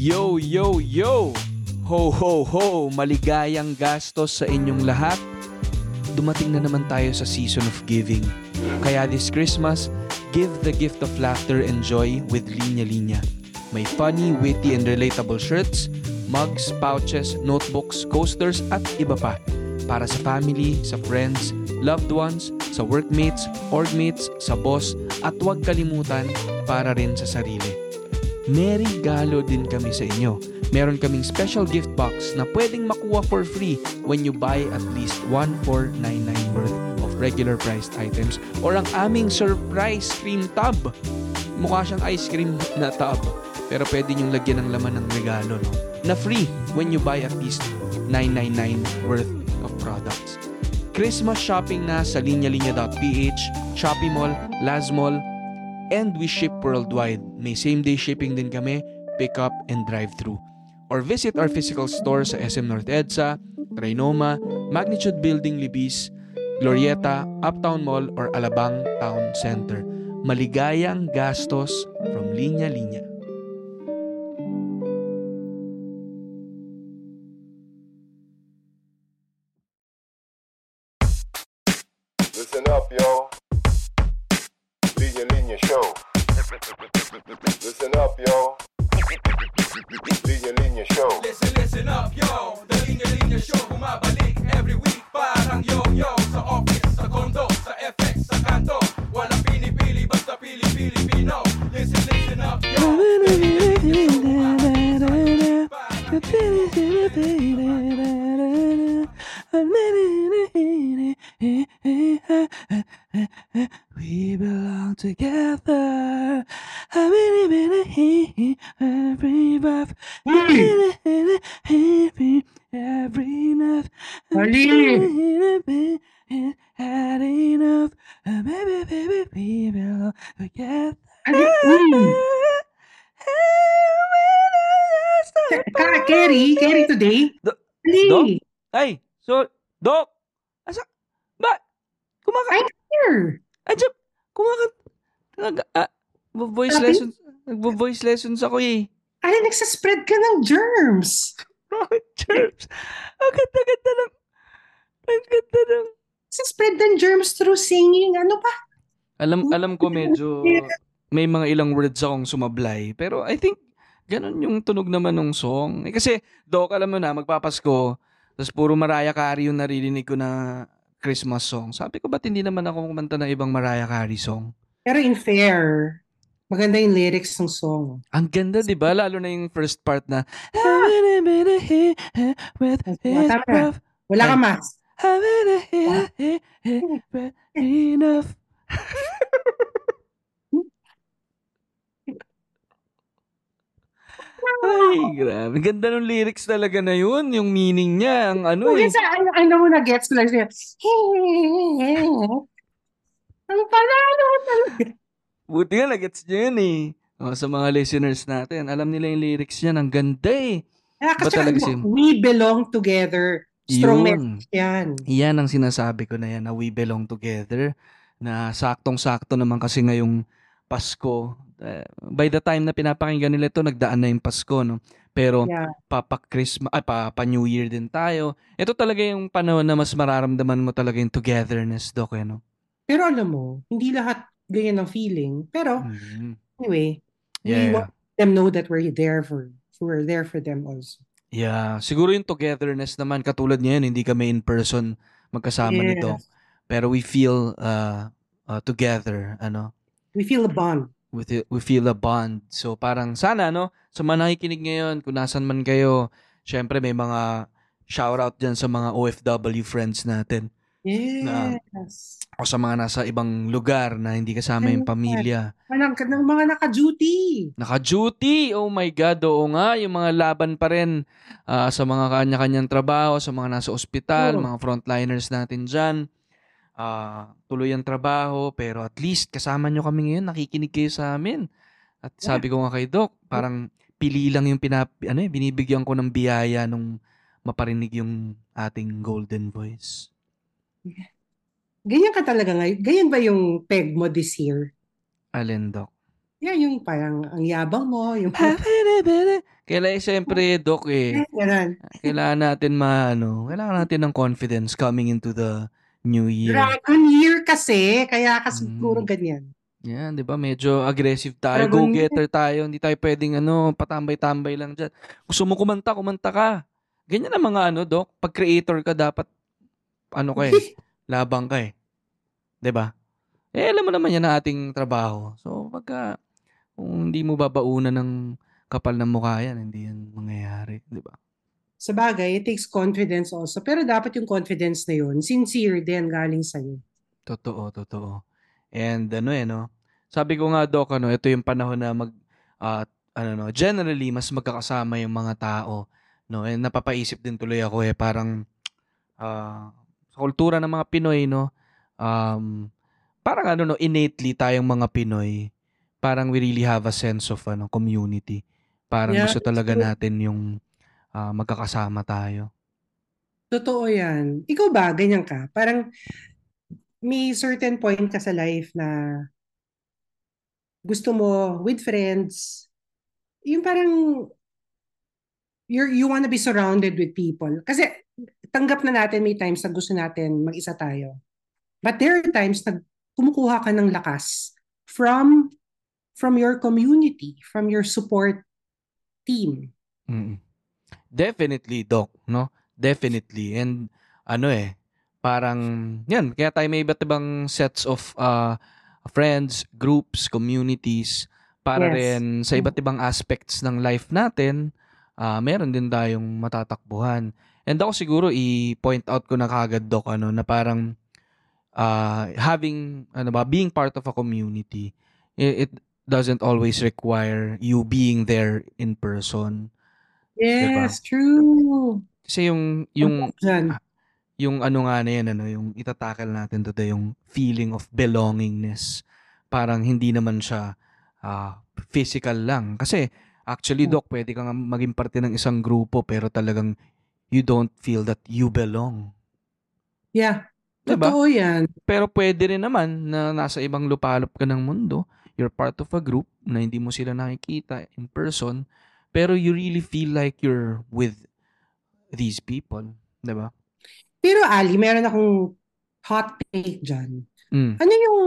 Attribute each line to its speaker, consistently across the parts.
Speaker 1: Yo, yo, yo! Ho, ho, ho! Maligayang gastos sa inyong lahat. Dumating na naman tayo sa season of giving. Kaya this Christmas, give the gift of laughter and joy with Linya Linya. May funny, witty, and relatable shirts, mugs, pouches, notebooks, coasters, at iba pa. Para sa family, sa friends, loved ones, sa workmates, orgmates, sa boss, at huwag kalimutan para rin sa sarili. May regalo din kami sa inyo. Meron kaming special gift box na pwedeng makuha for free when you buy at least 1499 worth of regular priced items or ang aming surprise cream tub. Mukha siyang ice cream na tub pero pwede niyong lagyan ng laman ng regalo no? na free when you buy at least 999 worth of products. Christmas shopping na sa linyalinya.ph, Shopee Mall, Lazmall, and we ship worldwide. May same-day shipping din kami, pick up and drive-through. Or visit our physical store sa SM North EDSA, Trinoma, Magnitude Building Libis, Glorieta, Uptown Mall, or Alabang Town Center. Maligayang gastos from Linya together.
Speaker 2: Ano, uy. Ka, Kerry, Kerry today.
Speaker 1: Do-
Speaker 2: Ali,
Speaker 1: Doc? Ay, so, Doc! Asa, ba? Kumaka...
Speaker 2: I'm here.
Speaker 1: Andiyan, kumaka... Nag, ah, voice lessons. Nagvo-voice lessons ako eh.
Speaker 2: Ay, nagsaspread ka ng germs.
Speaker 1: Bakit, Chirps? Ang ganda-ganda ng... Ang ganda ng...
Speaker 2: Nagsaspread ng germs through singing. Ano pa?
Speaker 1: Alam, alam ko medyo may mga ilang words akong sumablay. Pero I think, ganun yung tunog naman ng song. Eh, kasi, Doc, alam mo na, magpapasko, tapos puro Mariah Carey yung naririnig ko na Christmas song. Sabi ko, ba't hindi naman ako kumanta ng ibang Mariah Carey song?
Speaker 2: Pero in fair, maganda yung lyrics ng song.
Speaker 1: Ang ganda, di ba? Lalo na yung first part na breath.
Speaker 2: Wala ka mas.
Speaker 1: enough. Ay, grabe. Ganda ng lyrics talaga na yun. Yung meaning niya, ang ano eh.
Speaker 2: Kasi ano, ano mo na gets ko lang siya. Ang panalo talaga.
Speaker 1: Buti nga, nagets niya yun eh. O, sa mga listeners natin, alam nila yung lyrics niya. Ang ganda eh.
Speaker 2: Ah,
Speaker 1: Ba
Speaker 2: kasi
Speaker 1: talaga
Speaker 2: ano,
Speaker 1: si-
Speaker 2: we belong together. Strong message
Speaker 1: Yun.
Speaker 2: yan.
Speaker 1: Yan ang sinasabi ko na yan, na we belong together. Na saktong-sakto naman kasi ngayong Pasko. Eh, by the time na pinapakinggan nila ito, nagdaan na yung Pasko, no? Pero
Speaker 2: Yeah.
Speaker 1: papa Christmas, ay papa New Year din tayo. Ito talaga yung panahon na mas mararamdaman mo talaga yung togetherness, Dok, eh, no?
Speaker 2: Pero alam mo, hindi lahat ganyan ang feeling. Pero
Speaker 1: Mhm.
Speaker 2: anyway, we
Speaker 1: Yeah.
Speaker 2: want them know that we're there for we're there for them also.
Speaker 1: Yeah, siguro yung togetherness naman katulad ngayon hindi kami in person magkasama
Speaker 2: Yes.
Speaker 1: Doc. Pero we feel uh, uh, together, ano?
Speaker 2: We feel a bond.
Speaker 1: with it, we feel a bond. So parang sana no, sa mga nakikinig ngayon, kung nasan man kayo, syempre may mga shoutout dyan sa mga OFW friends natin
Speaker 2: Yes.
Speaker 1: o sa mga nasa ibang lugar na hindi kasama yung pamilya.
Speaker 2: Walang ka ng mga naka-duty.
Speaker 1: Naka-duty! Oh my God, oo nga. Yung mga laban pa rin ah, sa mga kanya-kanyang trabaho, sa mga nasa ospital,
Speaker 2: Oo.
Speaker 1: mga frontliners natin dyan. Ah, tuloy ang trabaho, pero at least kasama nyo kami ngayon, nakikinig kayo sa amin. At sabi ko nga kay Doc, parang pili lang yung pinap, ano eh, binibigyan ko ng biyaya nung maparinig yung ating golden voice.
Speaker 2: Ganyan ka talaga ngayon. Ganyan ba yung peg mo this year?
Speaker 1: Alin, Doc?
Speaker 2: Yan yung parang ang yabang mo, yung
Speaker 1: Kailangan siyempre, Doc, eh.
Speaker 2: ganun.
Speaker 1: Kailangan natin maano, kailangan natin ng confidence coming into the new year.
Speaker 2: Dragon year kasi, kaya kasi
Speaker 1: Mm.
Speaker 2: siguro ganyan.
Speaker 1: Yan, 'di ba? Medyo aggressive tayo,
Speaker 2: Dragon
Speaker 1: go-getter tayo. Hindi tayo pwedeng ano, patambay-tambay lang diyan. Gusto mo kumanta, kumanta ka. Ganyan ang mga ano, Doc. Pag creator ka dapat ano ka eh, labang ka eh. 'Di ba? Eh alam mo naman yan ang ating trabaho. So pagka kung hindi mo babaunan ng kapal ng mukha yan, hindi yan mangyayari, 'di ba?
Speaker 2: Sa bagay, it takes confidence also. Pero dapat yung confidence na yun, sincere din galing sa'yo.
Speaker 1: Totoo, totoo. And ano eh, no? Sabi ko nga, Doc, ano, ito yung panahon na mag, ah, ano, no, generally, mas magkakasama yung mga tao, no? And napapaisip din tuloy ako eh, parang, ah, sa kultura ng mga Pinoy, no? Um, parang ano, no, innately tayong mga Pinoy, parang we really have a sense of, ano, community. Parang
Speaker 2: Yeah,
Speaker 1: gusto talaga
Speaker 2: true.
Speaker 1: natin yung ah, magkakasama tayo.
Speaker 2: Totoo yan. Ikaw ba, ganyan ka? Parang may certain point ka sa life na gusto mo with friends, yung parang you're, you wanna be surrounded with people. Kasi tanggap na natin may times na gusto natin mag-isa tayo. But there are times na kumukuha ka ng lakas from from your community, from your support team.
Speaker 1: Mm. Definitely, Doc, no? Definitely. And ano eh, parang yan, kaya tayo may iba't ibang sets of uh, friends, groups, communities para
Speaker 2: Yes.
Speaker 1: rin sa iba't ibang aspects ng life natin, ah, meron din tayong matatakbuhan. And ako siguro i-point out ko na kagad, Doc, ano, na parang ah, having, ano ba, being part of a community, it, it doesn't always require you being there in person.
Speaker 2: Yes, true.
Speaker 1: Kasi yung yung yung ano nga na yan, ano, yung itatakal natin today, yung feeling of belongingness. Parang hindi naman siya ah, physical lang. Kasi actually. Doc, pwede kang maging parte ng isang grupo pero talagang you don't feel that you belong.
Speaker 2: Yeah.
Speaker 1: Diba?
Speaker 2: Totoo yan.
Speaker 1: Pero pwede rin naman na nasa ibang lupalop ka ng mundo, you're part of a group na hindi mo sila nakikita in person, pero you really feel like you're with these people. Diba?
Speaker 2: Pero Ali, meron akong hot take dyan.
Speaker 1: Mm.
Speaker 2: Ano yung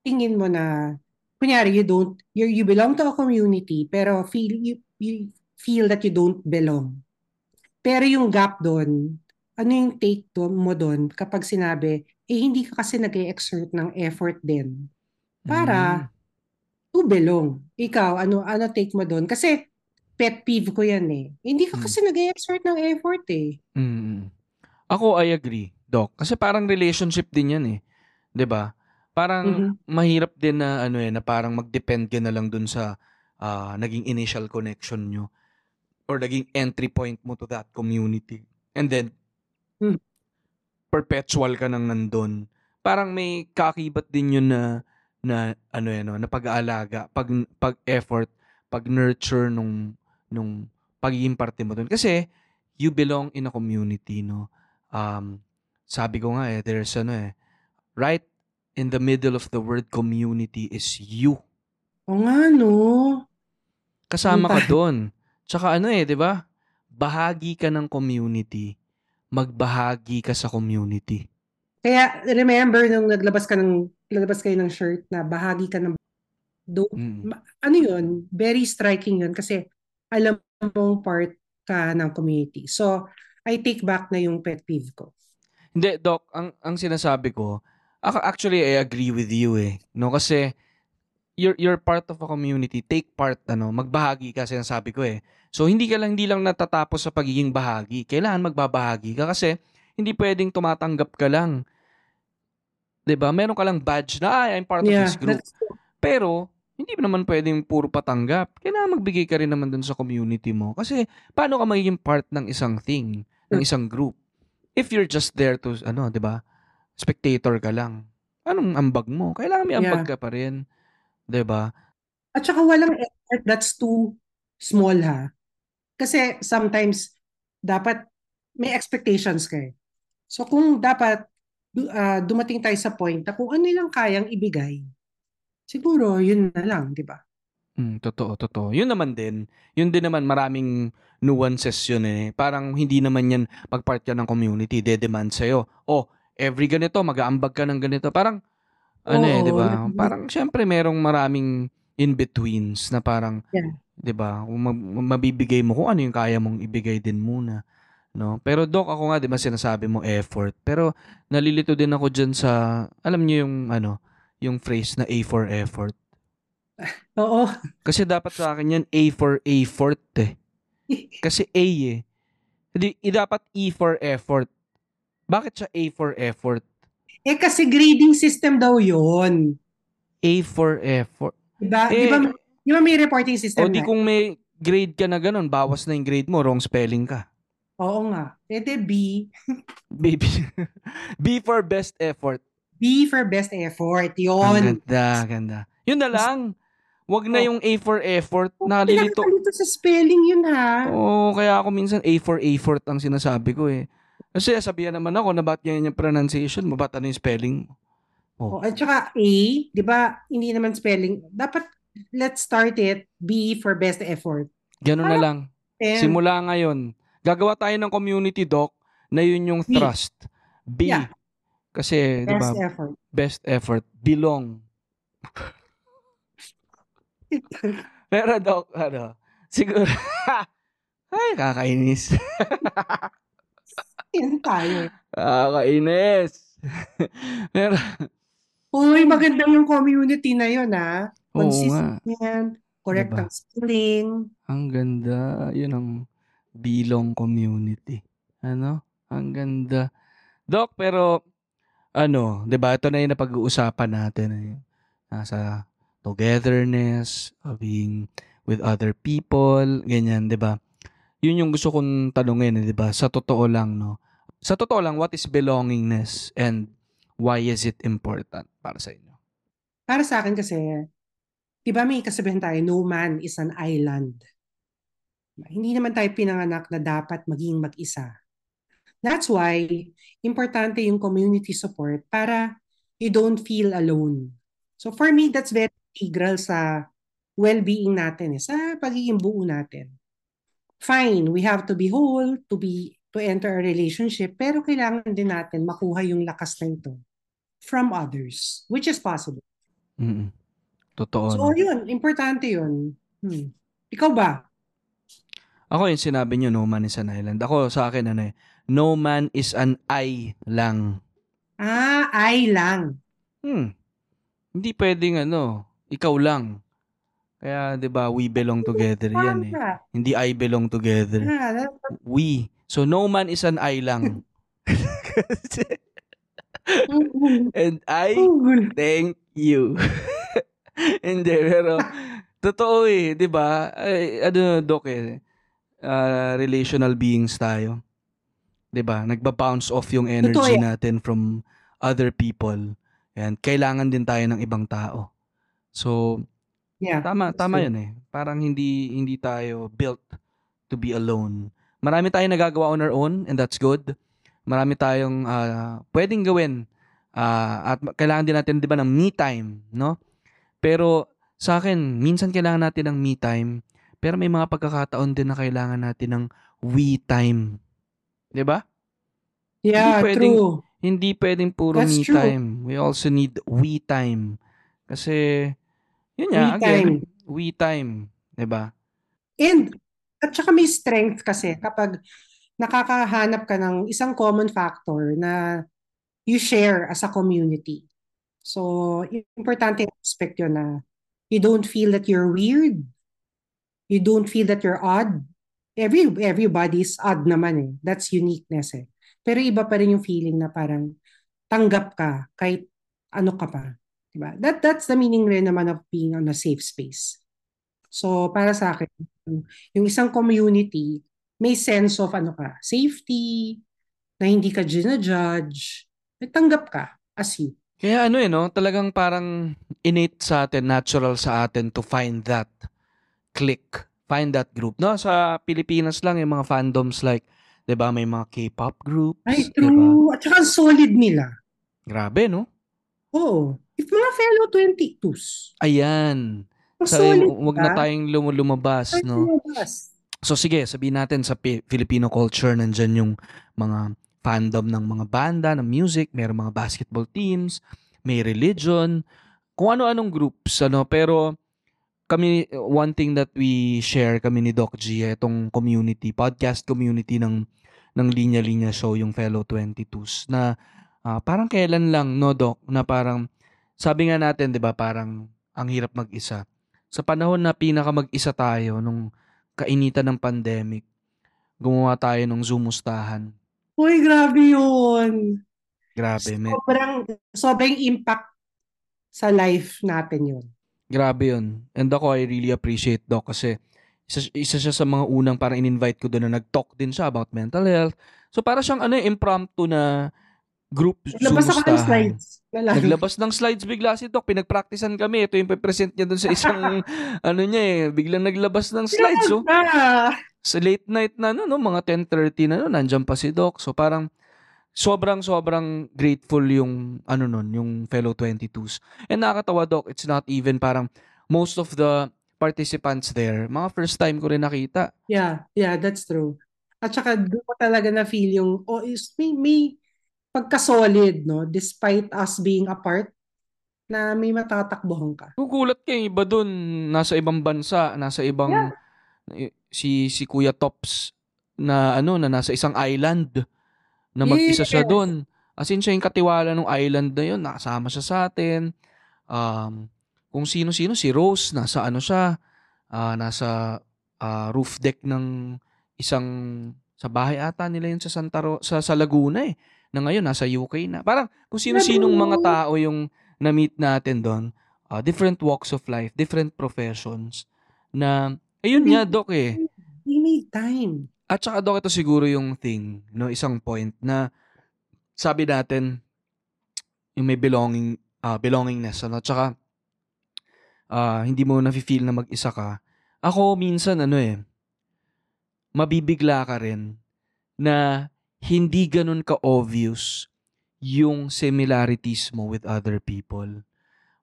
Speaker 2: tingin mo na, kunyari, you don't, you you belong to a community, pero feel, you, you feel that you don't belong. Pero yung gap doon, ano yung take do, mo doon kapag sinabi, eh hindi ka kasi nag exert ng effort din para
Speaker 1: Mm.
Speaker 2: to belong. Ikaw, ano ano take mo doon? Kasi pet peeve ko yan eh. Hindi ka
Speaker 1: Mm.
Speaker 2: kasi nag exert ng effort eh.
Speaker 1: Mm. Ako, I agree, Doc. Kasi parang relationship din yan eh. ba? Parang
Speaker 2: Mhm.
Speaker 1: mahirap din na ano eh, na parang mag-depend ka na lang dun sa ah, naging initial connection nyo or naging entry point mo to that community. And then,
Speaker 2: Hmm.
Speaker 1: perpetual ka nang nandun. Parang may kakibat din yun na na ano yan, no, na pag-aalaga, pag pag effort, pag nurture nung nung pagiging parte mo dun. Kasi you belong in a community, no. Um, sabi ko nga eh, there's ano eh, right in the middle of the word community is you.
Speaker 2: O nga no.
Speaker 1: Kasama ka doon. Tsaka ano eh, 'di ba? Bahagi ka ng community. Magbahagi ka sa community.
Speaker 2: Kaya remember nung naglabas ka ng naglabas kayo ng shirt na bahagi ka ng do
Speaker 1: Mm.
Speaker 2: ano yun? Very striking yun kasi alam mong part ka ng community. So, I take back na yung pet peeve ko.
Speaker 1: Hindi, Doc, ang, ang sinasabi ko, ac- actually, I agree with you eh. No? Kasi, you're, you're part of a community. Take part, ano, magbahagi ka, sinasabi ko eh. So, hindi ka lang, hindi lang natatapos sa pagiging bahagi. Kailangan magbabahagi ka kasi hindi pwedeng tumatanggap ka lang. 'Di ba Meron ka lang badge na, "Ay, I'm part of
Speaker 2: Yeah,
Speaker 1: this group. Pero, hindi naman pwedeng puro patanggap. Kailangan magbigay ka rin naman dun sa community mo. Kasi, paano ka magiging part ng isang thing, ng isang group? If you're just there to, ano, di ba? Spectator ka lang. Anong ambag mo? Kailangan may ambag
Speaker 2: Yeah.
Speaker 1: ka pa rin. Di ba?
Speaker 2: At saka walang effort that's too small ha. Kasi sometimes dapat may expectations ka eh. So kung dapat ah, dumating tayo sa point na kung ano lang kayang ibigay siguro yun na lang, di ba?
Speaker 1: Mm, totoo, totoo. Yun naman din. Yun din naman maraming nuances yun eh. Parang hindi naman yan pag part ka ng community, de-demand sa'yo. Oh, every ganito, mag-aambag ka ng ganito. Parang, ano eh,
Speaker 2: Oo,
Speaker 1: di ba? Parang, syempre, merong maraming in-betweens na parang,
Speaker 2: Yeah.
Speaker 1: di ba? Kung ma- mabibigay mo kung ano yung kaya mong ibigay din muna. No? Pero Doc, ako nga, di ba sinasabi mo effort. Pero nalilito din ako dyan sa, alam niyo yung, ano, yung phrase na A for effort.
Speaker 2: Oo.
Speaker 1: Kasi dapat sa akin yan A for effort eh. Kasi A eh. Hindi, i- dapat E for effort. Bakit siya A for effort?
Speaker 2: Eh kasi grading system daw yun.
Speaker 1: A for effort.
Speaker 2: Diba?
Speaker 1: Eh,
Speaker 2: di ba, di ba may reporting
Speaker 1: O
Speaker 2: system
Speaker 1: di
Speaker 2: na?
Speaker 1: kung may grade ka na ganun, bawas na yung grade mo, wrong spelling ka.
Speaker 2: Oo nga. Eh di B.
Speaker 1: Baby. B for best effort.
Speaker 2: B for best effort.
Speaker 1: Ang
Speaker 2: Yun.
Speaker 1: ganda, ganda. Yun na lang. Wag na
Speaker 2: Oh.
Speaker 1: yung A for effort. Nalilito.
Speaker 2: Pinakakalito sa spelling yun ha.
Speaker 1: Oo, kaya ako minsan A for effort ang sinasabi ko eh. Kasi sabihan naman ako na ba't ganyan yung pronunciation mo, ba't ano yung spelling mo?
Speaker 2: Oh, at saka A, di ba, hindi naman spelling. Dapat, let's start it, B for best effort.
Speaker 1: Ganun na lang.
Speaker 2: And,
Speaker 1: Simula ngayon, gagawa tayo ng community doc na yun yung
Speaker 2: B.
Speaker 1: trust. B.
Speaker 2: Yeah.
Speaker 1: Kasi, di ba,
Speaker 2: best effort.
Speaker 1: best effort, belong. Pero doc, ano, siguro, ay, kakainis.
Speaker 2: Yan tayo.
Speaker 1: Kakainis. Pero,
Speaker 2: Uy, maganda yung community na yun
Speaker 1: oo nga,
Speaker 2: Consistent yan. Correct
Speaker 1: Diba?
Speaker 2: ang spelling.
Speaker 1: ang ganda. Yun ang bilong community. Ano? Ang ganda. Doc, pero, ano, di ba, ito na yung napag-uusapan natin. Eh. Nasa togetherness, uh, being with other people, ganyan, di ba? Yun yung gusto kong tanungin, eh, di ba? Sa totoo lang, no? Sa totoo lang, what is belongingness and why is it important para sa inyo?
Speaker 2: Para sa akin kasi, di ba may kasabihan tayo, no man is an island. Hindi naman tayo pinanganak na dapat maging mag-isa. That's why, importante yung community support para you don't feel alone. So for me, that's very integral sa well-being natin, eh, sa pagiging buo natin. Fine, we have to be whole to be to enter a relationship, pero kailangan din natin makuha yung lakas na ito from others, which is possible.
Speaker 1: Mm Totoo,
Speaker 2: So,
Speaker 1: no?
Speaker 2: yun, importante yun. Hmm. Ikaw ba?
Speaker 1: Ako yung sinabi nyo, no man is an island. Ako sa akin, ano eh, no man is an I lang.
Speaker 2: Ah, ay lang.
Speaker 1: Hmm. Hindi pwedeng ano, ikaw lang. Kaya, di ba, we belong together yan eh. Hindi I belong together. We. So, no man is an I lang. And I
Speaker 2: Google.
Speaker 1: Thank you. Hindi, pero totoo eh, 'di ba? Ay, ano doc eh. ah, relational beings tayo. 'Di ba? Nagba-bounce off yung energy
Speaker 2: yan.
Speaker 1: natin from other people. And kailangan din tayo ng ibang tao. So,
Speaker 2: Yeah.
Speaker 1: tama
Speaker 2: that's
Speaker 1: tama
Speaker 2: true.
Speaker 1: 'yun eh. Parang hindi hindi tayo built to be alone. Marami tayong nagagawa on our own and that's good. Marami tayong ah, pwedeng gawin. Ah, at kailangan din natin 'di ba ng me time, no? Pero sa akin, minsan kailangan natin ng me time, pero may mga pagkakataon din na kailangan natin ng we time. 'Di ba?
Speaker 2: Yeah,
Speaker 1: pwedeng-
Speaker 2: true.
Speaker 1: Hindi pwedeng puro
Speaker 2: That's
Speaker 1: me
Speaker 2: true.
Speaker 1: time. We also need we time. Kasi yun nga,
Speaker 2: Me
Speaker 1: again,
Speaker 2: time.
Speaker 1: we time, 'di ba?
Speaker 2: And, at saka may strength kasi kapag nakakahanap ka ng isang common factor na you share as a community. So, importante aspect yun na you don't feel that you're weird. You don't feel that you're odd. Every, everybody's odd naman eh. That's uniqueness eh. Pero iba pa rin yung feeling na parang tanggap ka kahit ano ka pa. Diba? That, that's the meaning rin naman of being on a safe space. So, para sa akin, yung isang community, may sense of ano ka, safety, na hindi ka ginajudge, tanggap ka as you.
Speaker 1: Kaya ano eh, no? Talagang parang innate sa atin, natural sa atin to find that click, find that group. No, sa Pilipinas lang yung mga fandoms like, 'di ba, may mga K-pop groups,
Speaker 2: Ay, true. At saka solid nila.
Speaker 1: Grabe, no?
Speaker 2: Oo. If mga fellow 22s,
Speaker 1: Ayan.
Speaker 2: ang
Speaker 1: Sa
Speaker 2: solid
Speaker 1: wag na tayong lum- lumabas, no?
Speaker 2: lumabas.
Speaker 1: So sige, sabihin natin sa Pi- Filipino culture nandyan yung mga fandom ng mga banda, ng music, may mga basketball teams, may religion, kung ano-anong groups, ano, pero kami, one thing that we share kami ni Doc G, itong community, podcast community ng ng Linya Linya Show, yung fellow 22s, na ah, parang kailan lang, no Doc, na parang, sabi nga natin, di ba, parang ang hirap mag-isa. Sa panahon na pinaka mag-isa tayo, nung kainitan ng pandemic, gumawa tayo ng Zoomustahan.
Speaker 2: Uy, grabe yun.
Speaker 1: Grabe, men.
Speaker 2: Sobrang, sobrang impact sa life natin yun.
Speaker 1: Grabe yun. And ako, I really appreciate Doc kasi isa, isa siya sa mga unang parang in-invite ko doon na nag-talk din siya about mental health. So para siyang ano, impromptu na group
Speaker 2: Labas ako ng slides. Wala.
Speaker 1: Naglabas ng slides bigla si Doc. Pinagpraktisan kami. Ito yung present niya doon sa isang ano niya eh. Biglang naglabas ng slides. So,
Speaker 2: Ah,
Speaker 1: sa late night na no, no mga 10:30 na no, nandiyan pa si Doc. So parang sobrang sobrang grateful yung ano nun, yung fellow 22s. And nakakatawa Doc, it's not even parang most of the participants there, mga first time ko rin nakita.
Speaker 2: yeah, yeah, that's true. At saka doon ko talaga na feel yung, oh, is, may, may pagka-solid, no? Despite us being apart, na may matatakbuhan ka.
Speaker 1: Gugulat kayo iba doon, nasa ibang bansa, nasa ibang
Speaker 2: Yeah.
Speaker 1: si si Kuya Tops na ano na nasa isang island na mag-isa siya
Speaker 2: Yes.
Speaker 1: doon. As in siya yung katiwala ng island na yun, nakasama siya sa atin. Um, kung sino-sino, si Rose, nasa ano siya, ah, nasa ah, roof deck ng isang, sa bahay ata nila yun sa Santa Ro- sa, sa Laguna eh. Na ngayon, nasa UK na. Parang kung sino-sinong mga tao yung na-meet natin doon, ah, different walks of life, different professions, na, ayun nga, Doc eh.
Speaker 2: We made time.
Speaker 1: At saka Doc, ito siguro yung thing, no, isang point na sabi natin, yung may belonging, ah, belongingness, ano, at saka, ah, hindi mo nafe-feel na mag-isa ka. Ako, minsan, ano eh, mabibigla ka rin na hindi ganun ka-obvious yung similarities mo with other people.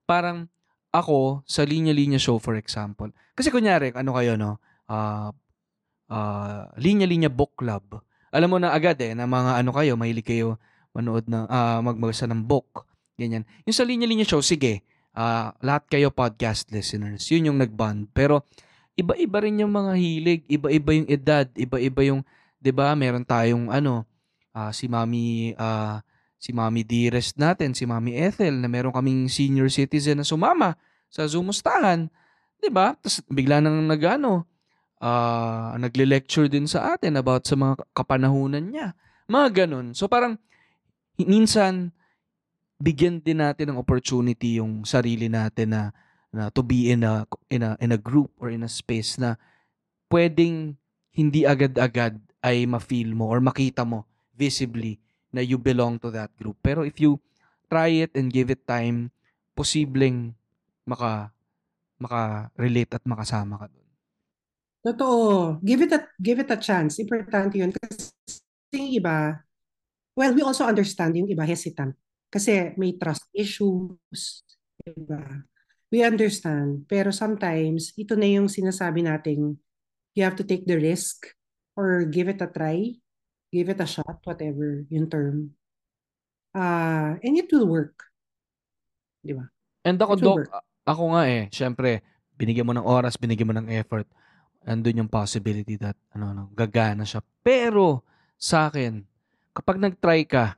Speaker 1: Parang, ako, sa linya-linya show, for example, kasi kunyari, ano kayo, no, ah, ah, linya-linya book club. Alam mo na agad eh, na mga ano kayo, mahilig kayo manood ng, ah, magbasa ng book. Ganyan. Yung sa linya-linya show, sige, ah, lahat kayo podcast listeners, yun yung nag-bond. Pero, iba-iba rin yung mga hilig, iba-iba yung edad, iba-iba yung, 'di ba? Meron tayong ano, ah, si Mami ah, si Mami Dearest natin, si Mami Ethel na meron kaming senior citizen na sumama sa Zoomustahan, 'di ba? Tapos bigla nang nagano, ah, nagle-lecture din sa atin about sa mga kapanahunan niya. Mga ganun. So parang minsan bigyan din natin ng opportunity yung sarili natin na na to be in a in a in a group or in a space na pwedeng hindi agad-agad ay ma-feel mo or makita mo visibly na you belong to that group. Pero if you try it and give it time, posibleng maka maka-relate at makasama ka doon.
Speaker 2: Totoo. Give it a give it a chance. Importante 'yun kasi yung iba well, we also understand yung iba hesitant kasi may trust issues, diba? We understand, pero sometimes ito na yung sinasabi nating you have to take the risk or give it a try, give it a shot, whatever yung term. Ah, and it will work. Di ba?
Speaker 1: And ako, Doc,
Speaker 2: work.
Speaker 1: ako nga eh, syempre, binigyan mo ng oras, binigyan mo ng effort, andun yung possibility that, ano, ano, gagana siya. Pero, sa akin, kapag nag-try ka,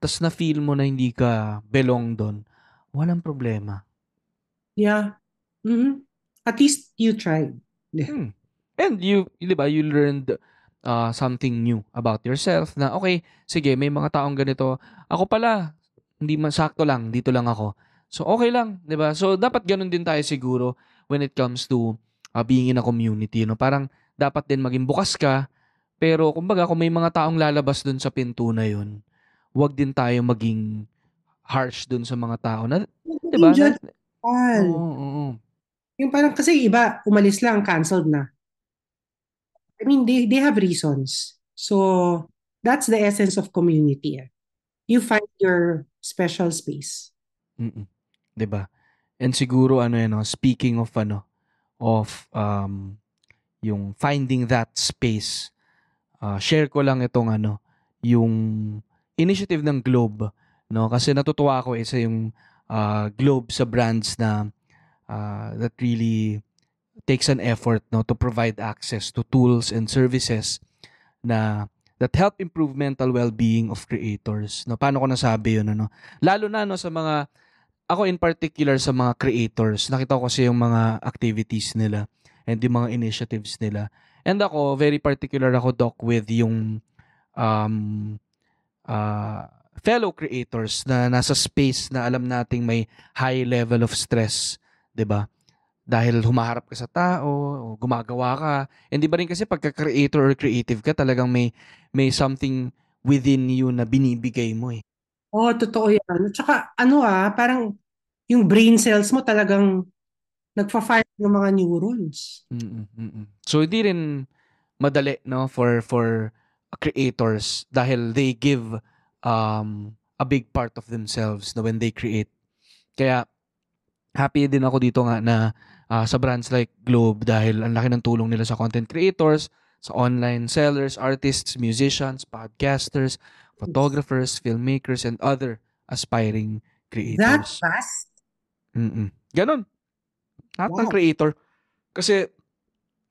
Speaker 1: tas na-feel mo na hindi ka belong doon, walang problema.
Speaker 2: Yeah. Mhm. At least you tried.
Speaker 1: Hmm. And you, di ba, you learned uh, something new about yourself na, okay, sige, may mga taong ganito. Ako pala, hindi man sakto lang, dito lang ako. So, okay lang, di ba? So, dapat ganun din tayo siguro when it comes to uh, being in a community. No? Parang, dapat din maging bukas ka. Pero, kumbaga, kung may mga taong lalabas dun sa pinto na yun, wag din tayo maging harsh dun sa mga tao na, di ba? Oo, oo, oo.
Speaker 2: Yung parang kasi iba, umalis lang, canceled na. I mean, they, they have reasons. So, that's the essence of community. eh. You find your special space.
Speaker 1: Mm. 'Di ba? And siguro ano yan, no, speaking of ano, of um yung finding that space. ah, share ko lang itong ano, yung initiative ng Globe, no? Kasi natutuwa ako isa yung ah, Globe sa brands na ah, that really takes an effort no to provide access to tools and services na that help improve mental well-being of creators. No, paano ko nasabi 'yun ano? Lalo na no sa mga ako in particular sa mga creators, nakita ko kasi yung mga activities nila and yung mga initiatives nila. And ako, very particular ako, Doc, with yung um, uh, fellow creators na nasa space na alam nating may high level of stress, 'di ba? Dahil humaharap ka sa tao, o gumagawa ka. Hindi ba rin kasi pagka-creator or creative ka, talagang may may something within you na binibigay mo eh.
Speaker 2: Oo, totoo yan. At saka, ano ah, parang yung brain cells mo talagang nagfa-fire yung mga neurons.
Speaker 1: Mm, mm. So hindi rin madali no for for creators dahil they give um a big part of themselves no when they create. Kaya happy din ako dito nga na ah, sa brands like Globe dahil ang laki ng tulong nila sa content creators, sa online sellers, artists, musicians, podcasters, photographers, filmmakers and other aspiring
Speaker 2: That
Speaker 1: creators.
Speaker 2: fast?
Speaker 1: Mm. Ganon. Lahat ng
Speaker 2: Wow.
Speaker 1: creator. Kasi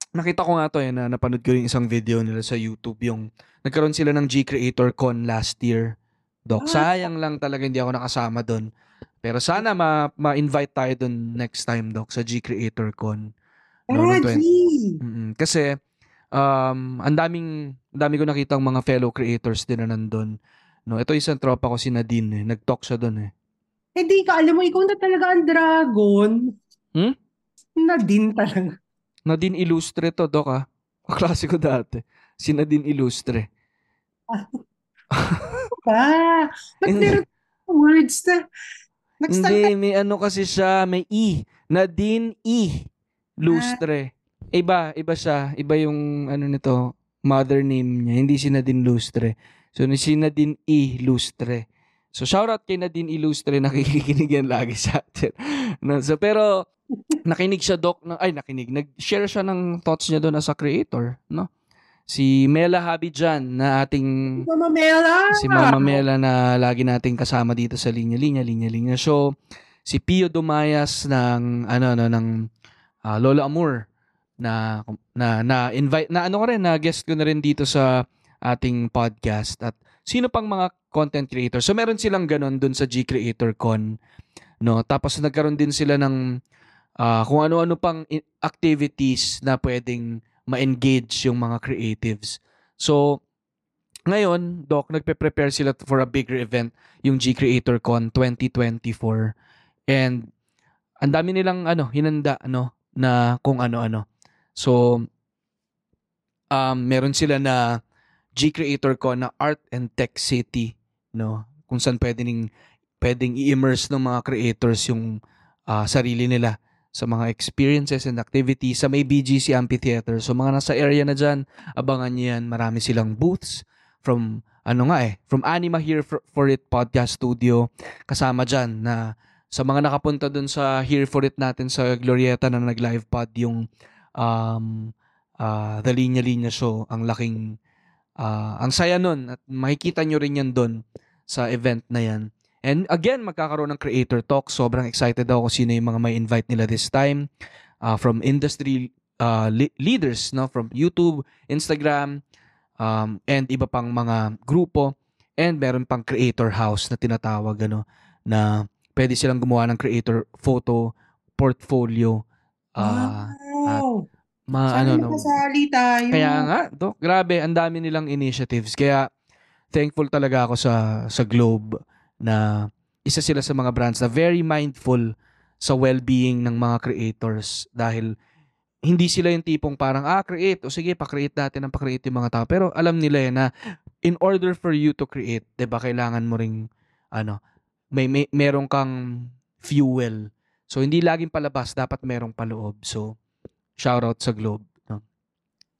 Speaker 1: nakita ko nga to eh, na napanood ko yung isang video nila sa YouTube yung nagkaroon sila ng G Creator Con last year. Doc,
Speaker 2: Ah.
Speaker 1: sayang lang talaga hindi ako nakasama doon. Pero sana ma- ma-invite tayo doon next time, Doc, sa G Creator Con. No,
Speaker 2: Tara,
Speaker 1: noong
Speaker 2: G!
Speaker 1: 20 Mm-mm. Kasi um ang daming ang dami ko nakitang mga fellow creators din na nandun. No, ito isang tropa ko si Nadine, eh. nag-talk siya doon eh.
Speaker 2: Eh di ka, alam mo, ikaw na talaga ang dragon.
Speaker 1: Hmm?
Speaker 2: Na din talaga.
Speaker 1: Nadine Illustre to, Doc ah. Kaklase ko dati. Si Nadine Illustre.
Speaker 2: Pa, ba't
Speaker 1: Hindi.
Speaker 2: meron words na nag-start
Speaker 1: Hindi, may ano kasi siya, may E. Nadine E. Lustre. Iba, iba siya. Iba yung ano nito, mother name niya. Hindi si Nadine Lustre. So, si Nadine E. Lustre. So, shoutout kay Nadine E. Lustre. Nakikinig yan lagi sa atin. No, so, pero, nakinig siya, Doc. Na, ay, nakinig. Nag-share siya ng thoughts niya doon as a creator. No? Si Mela Habidjan na ating
Speaker 2: Mama Mela!
Speaker 1: si Mama Mela na lagi nating kasama dito sa Linya Linya Linya Linya Show. Si Pio Dumayas ng ano ano ng ah, Lola Amor na na na invite na ano ko rin na guest ko na rin dito sa ating podcast at sino pang mga content creator. So meron silang ganon dun sa G Creator Con no. Tapos nagkaroon din sila ng ah, kung ano-ano pang activities na pwedeng ma-engage yung mga creatives. So ngayon, Doc, nagpe-prepare sila for a bigger event, yung G Creator Con 2024. And ang dami nilang ano, hinanda ano na kung ano-ano. So um meron sila na G Creator Con na Art and Tech City, no? Kung saan pwedeng pwedeng i-immerse ng mga creators yung ah, sarili nila sa mga experiences and activities sa may BGC Amphitheater. So mga nasa area na dyan, abangan nyo yan. Marami silang booths from ano nga eh, from Anima Here for, for It podcast studio. Kasama dyan na sa mga nakapunta dun sa Here for It natin sa Glorieta na nag-live pod yung um, ah, The Linya Linya Show. Ang laking, ah, ang saya nun at makikita nyo rin yan dun sa event na yan. And again, magkakaroon ng creator talk. Sobrang excited ako kung sino yung mga may invite nila this time. Uh, from industry uh, le- leaders, no? From YouTube, Instagram, um, and iba pang mga grupo. And meron pang creator house na tinatawag, ano, na pwede silang gumawa ng creator photo, portfolio. Uh,
Speaker 2: wow!
Speaker 1: ma,
Speaker 2: Sana
Speaker 1: ano, no,
Speaker 2: tayo.
Speaker 1: kaya nga, Dok, grabe, ang dami nilang initiatives. Kaya thankful talaga ako sa sa Globe na isa sila sa mga brands na very mindful sa well-being ng mga creators dahil hindi sila yung tipong parang, ah, create. O sige, pa-create natin ang pa-create yung mga tao. Pero alam nila eh na in order for you to create, 'di ba kailangan mo ring ano, may, may meron kang fuel. So hindi laging palabas, dapat merong paloob. So shout out sa Globe. No?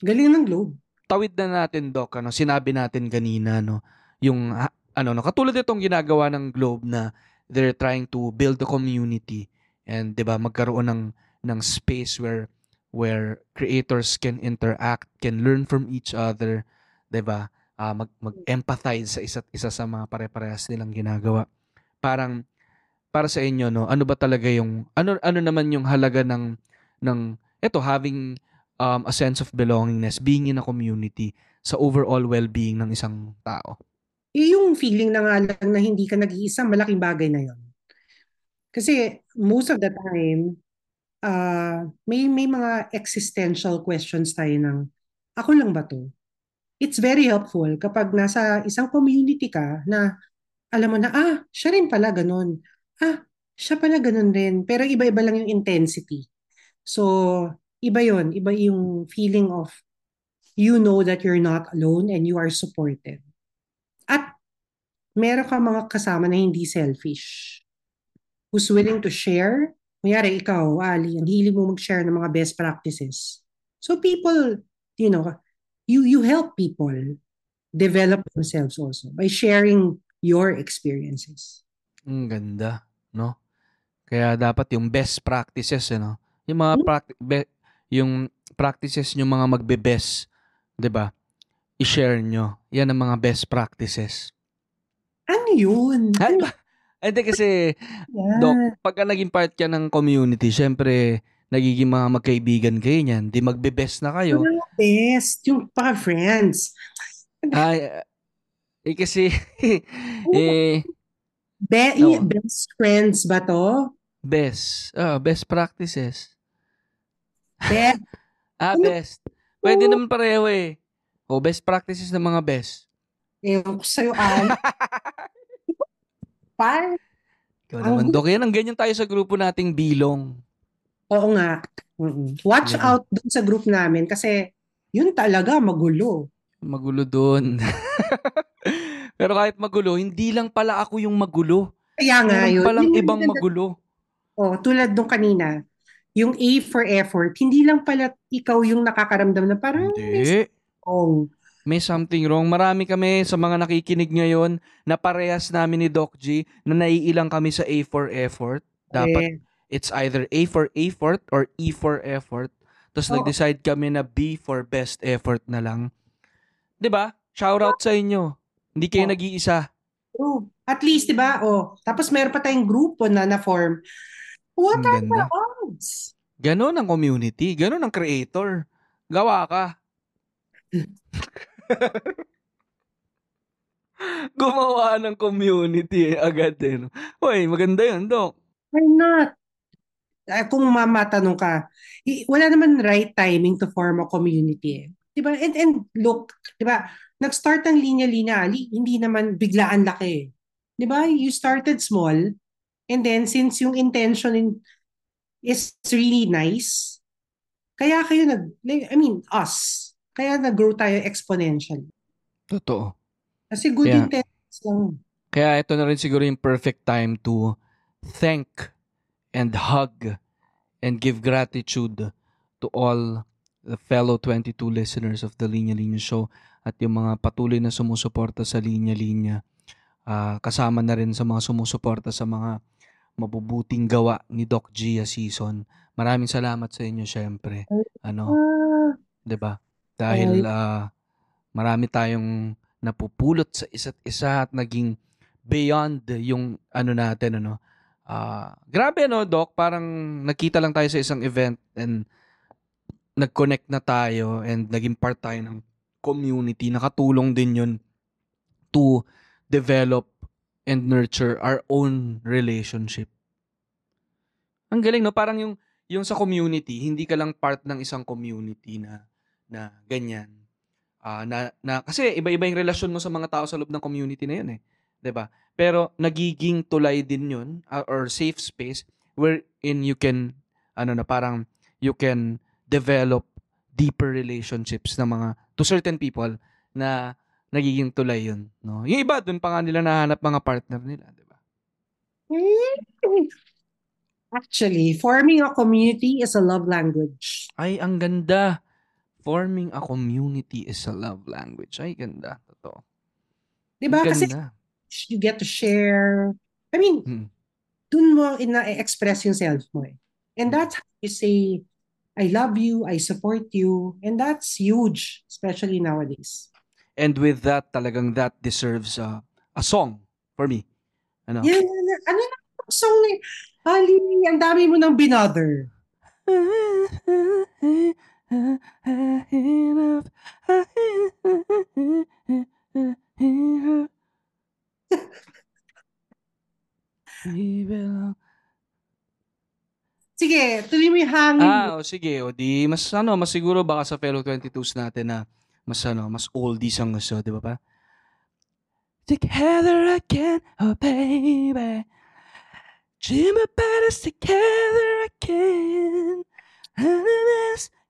Speaker 2: Galing ng Globe.
Speaker 1: tawid na natin doc ano sinabi natin kanina no yung ano no katulad itong ginagawa ng Globe na they're trying to build a community and 'di ba magkaroon ng ng space where where creators can interact, can learn from each other, 'di ba? Ah, mag mag-empathize sa isa't isa sa mga pare-parehas nilang ginagawa. Parang para sa inyo no, ano ba talaga yung ano ano naman yung halaga ng ng eto having um, a sense of belongingness, being in a community sa overall well-being ng isang tao?
Speaker 2: Yung feeling na nga lang na hindi ka nag-iisa, malaking bagay na yon. Kasi most of the time, uh, may, may mga existential questions tayo ng, ako lang ba to? It's very helpful kapag nasa isang community ka na alam mo na, ah, siya rin pala ganun. Ah, siya pala ganun rin. Pero iba-iba lang yung intensity. So, iba yon Iba yung feeling of you know that you're not alone and you are supported. At meron ka mga kasama na hindi selfish. Who's willing to share. Kunyari, ikaw, Ali, ang hilig mo mag-share ng mga best practices. So people, you know, you you help people develop themselves also by sharing your experiences.
Speaker 1: Ang ganda, no? Kaya dapat yung best practices, ano? Yung mga
Speaker 2: Hmm.
Speaker 1: prac- be- yung practices nyo mga magbe-best, 'di ba? I-share nyo. Yan ang mga best practices.
Speaker 2: Ano yun? Ano
Speaker 1: ba? Hindi kasi,
Speaker 2: yan?
Speaker 1: Doc, pagka naging part ka ng community, syempre, nagiging mga magkaibigan kayo niyan. Di magbe-best na kayo.
Speaker 2: Ano best? Yung para friends.
Speaker 1: Ay, eh kasi, eh,
Speaker 2: Be-
Speaker 1: Oo.
Speaker 2: Best friends ba to?
Speaker 1: best. Ah, best practices.
Speaker 2: Best.
Speaker 1: Ah,
Speaker 2: Ano?
Speaker 1: best. Pwede naman pareho eh. O, best practices ng mga best.
Speaker 2: Ewan ko sa'yo, Al. Par.
Speaker 1: Ikaw naman. Doc. Yan ang ganyan tayo sa grupo nating bilong.
Speaker 2: Oo nga. Watch
Speaker 1: Diba?
Speaker 2: out dun sa group namin kasi yun talaga magulo.
Speaker 1: Magulo doon. Pero kahit magulo, hindi lang pala ako yung magulo.
Speaker 2: Kaya nga
Speaker 1: Meron
Speaker 2: yun.
Speaker 1: palang
Speaker 2: Yun yung
Speaker 1: ibang magulo.
Speaker 2: Oh, tulad nung kanina, yung A for effort, hindi lang pala ikaw yung nakakaramdam na parang
Speaker 1: Hindi.
Speaker 2: Song.
Speaker 1: May something wrong. Marami kami sa mga nakikinig ngayon na parehas namin ni Doc G na naiilang kami sa A for effort. Dapat
Speaker 2: Eh,
Speaker 1: it's either A for effort or E for effort. Tapos
Speaker 2: Oo.
Speaker 1: nag-decide kami na B for best effort na lang. 'Di ba? Shout out sa inyo. Hindi kayo
Speaker 2: Oo.
Speaker 1: nag-iisa.
Speaker 2: oh, at least, di ba? Oh, tapos meron pa tayong grupo na na-form. What
Speaker 1: Ang
Speaker 2: are the
Speaker 1: ganda.
Speaker 2: odds?
Speaker 1: Ganon ang community. Ganon ang creator. Gawa ka. Gumawa ng community agad eh. no? Hoy, maganda yun, Doc.
Speaker 2: Why not? Ah, kung mamatanong ka, wala naman right timing to form a community. Eh. Diba? And, and look, diba? Nag-start ang linya-linya, Ali, hindi naman biglaan laki. eh. Diba? You started small, and then since yung intention in- is really nice, kaya kayo nag, like, I mean, us, kaya nag-grow tayo exponentially.
Speaker 1: Totoo.
Speaker 2: Kasi good
Speaker 1: Kaya-
Speaker 2: intentions lang.
Speaker 1: Kaya ito na rin siguro yung perfect time to thank and hug and give gratitude to all the fellow 22 listeners of the Linya Linya Show at yung mga patuloy na sumusuporta sa Linya Linya. Ah, kasama na rin sa mga sumusuporta sa mga mabubuting gawa ni Doc Gia season. Maraming salamat sa inyo syempre. Ano,
Speaker 2: Ah,
Speaker 1: 'di ba? Dahil ah, marami tayong napupulot sa isa't isa at naging beyond yung ano natin ano. Ah, grabe no, Doc, parang nakita lang tayo sa isang event and nag-connect na tayo and naging part tayo ng community. Nakatulong din yun to develop and nurture our own relationship. Ang galing no, parang yung yung sa community, hindi ka lang part ng isang community na na ganyan. Ah, na, na kasi iba-iba yung relasyon mo sa mga tao sa loob ng community na yun eh. 'Di ba? Pero nagiging tulay din yun ah, or safe space wherein you can ano na parang you can develop deeper relationships na mga to certain people na nagiging tulay yun, no? Yung iba doon pa nga nila nahanap mga partner nila, 'di ba?
Speaker 2: Actually, forming a community is a love language.
Speaker 1: Ay, ang ganda. Forming a community is a love language. Ay, ganda. Totoo.
Speaker 2: Diba?
Speaker 1: Ang
Speaker 2: Kasi
Speaker 1: ganda.
Speaker 2: you get to share. I mean,
Speaker 1: Mm.
Speaker 2: dun mo ina-express yung self mo eh. And that's how you say, I love you, I support you, and that's huge, especially nowadays.
Speaker 1: And with that, talagang that deserves uh, a song for me. Ano?
Speaker 2: Yan, ano na song ni Ali, ang dami mo ng binother. Sige, tuloy mo yung hangin.
Speaker 1: Ah, o sige, o di mas ano, mas siguro baka sa fellow 22s natin na mas ano, mas oldies ang gusto, di ba pa? Together again, oh baby. About us together again.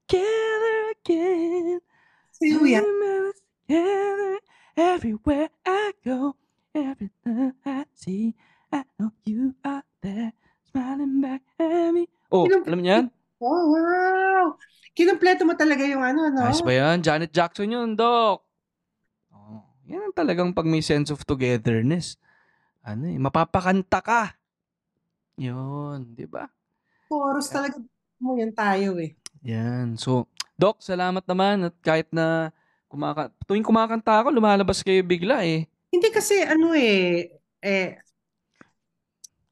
Speaker 1: Together again. Us together everywhere I go. Everything I see, I know you are there, smiling back at me. Oh,
Speaker 2: Sino-
Speaker 1: alam niyo yan?
Speaker 2: Oh, wow! Kinumpleto mo talaga yung ano, no?
Speaker 1: Ayos ba yan? Janet Jackson yun, Doc. Oh, yan ang talagang pag may sense of togetherness. Ano eh, mapapakanta ka. Yun, di ba?
Speaker 2: Chorus talaga mo yan tayo eh.
Speaker 1: Yan. So, Doc, salamat naman at kahit na kumaka tuwing kumakanta ako, lumalabas kayo bigla eh.
Speaker 2: Hindi kasi ano eh, eh,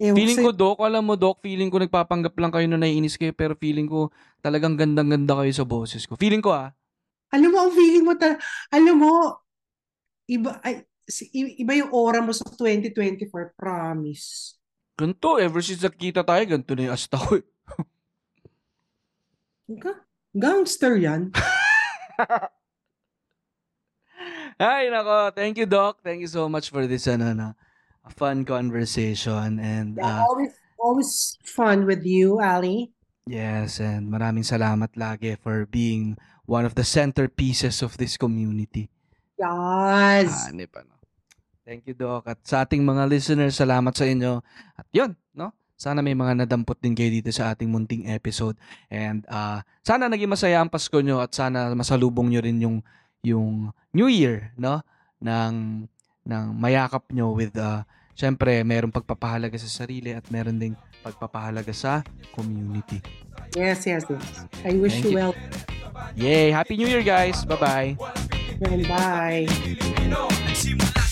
Speaker 2: ewan
Speaker 1: Feeling ko. Doc, alam mo, Doc, feeling ko nagpapanggap lang kayo na naiinis kayo, pero feeling ko talagang gandang-ganda kayo sa boses ko. Feeling ko ah.
Speaker 2: alam mo, ang feeling mo, ta- alam mo, iba, ay, iba yung aura mo sa 2024, promise.
Speaker 1: Ganito, ever since nakita tayo, ganito na yung asta ko eh.
Speaker 2: Ga- Gangster yan.
Speaker 1: Ay, nako. Thank you, Doc. Thank you so much for this ano, na, a fun conversation. And
Speaker 2: Yeah,
Speaker 1: uh,
Speaker 2: always, always fun with you, Ali.
Speaker 1: yes, and maraming salamat lagi for being one of the centerpieces of this community.
Speaker 2: Yes.
Speaker 1: Hanip, ano. Thank you, Doc. At sa ating mga listeners, salamat sa inyo. At yun, no? Sana may mga nadampot din kayo dito sa ating munting episode. And uh, sana naging masaya ang Pasko nyo at sana masalubong nyo rin yung yung New Year, no? Ng ng mayakap nyo with uh, syempre, merong pagpapahalaga sa sarili at meron ding pagpapahalaga sa community.
Speaker 2: Yes, yes, yes. I wish
Speaker 1: Thank
Speaker 2: you
Speaker 1: you.
Speaker 2: well.
Speaker 1: Yay! Happy New Year, guys! Bye-bye!
Speaker 2: Bye.
Speaker 3: Sa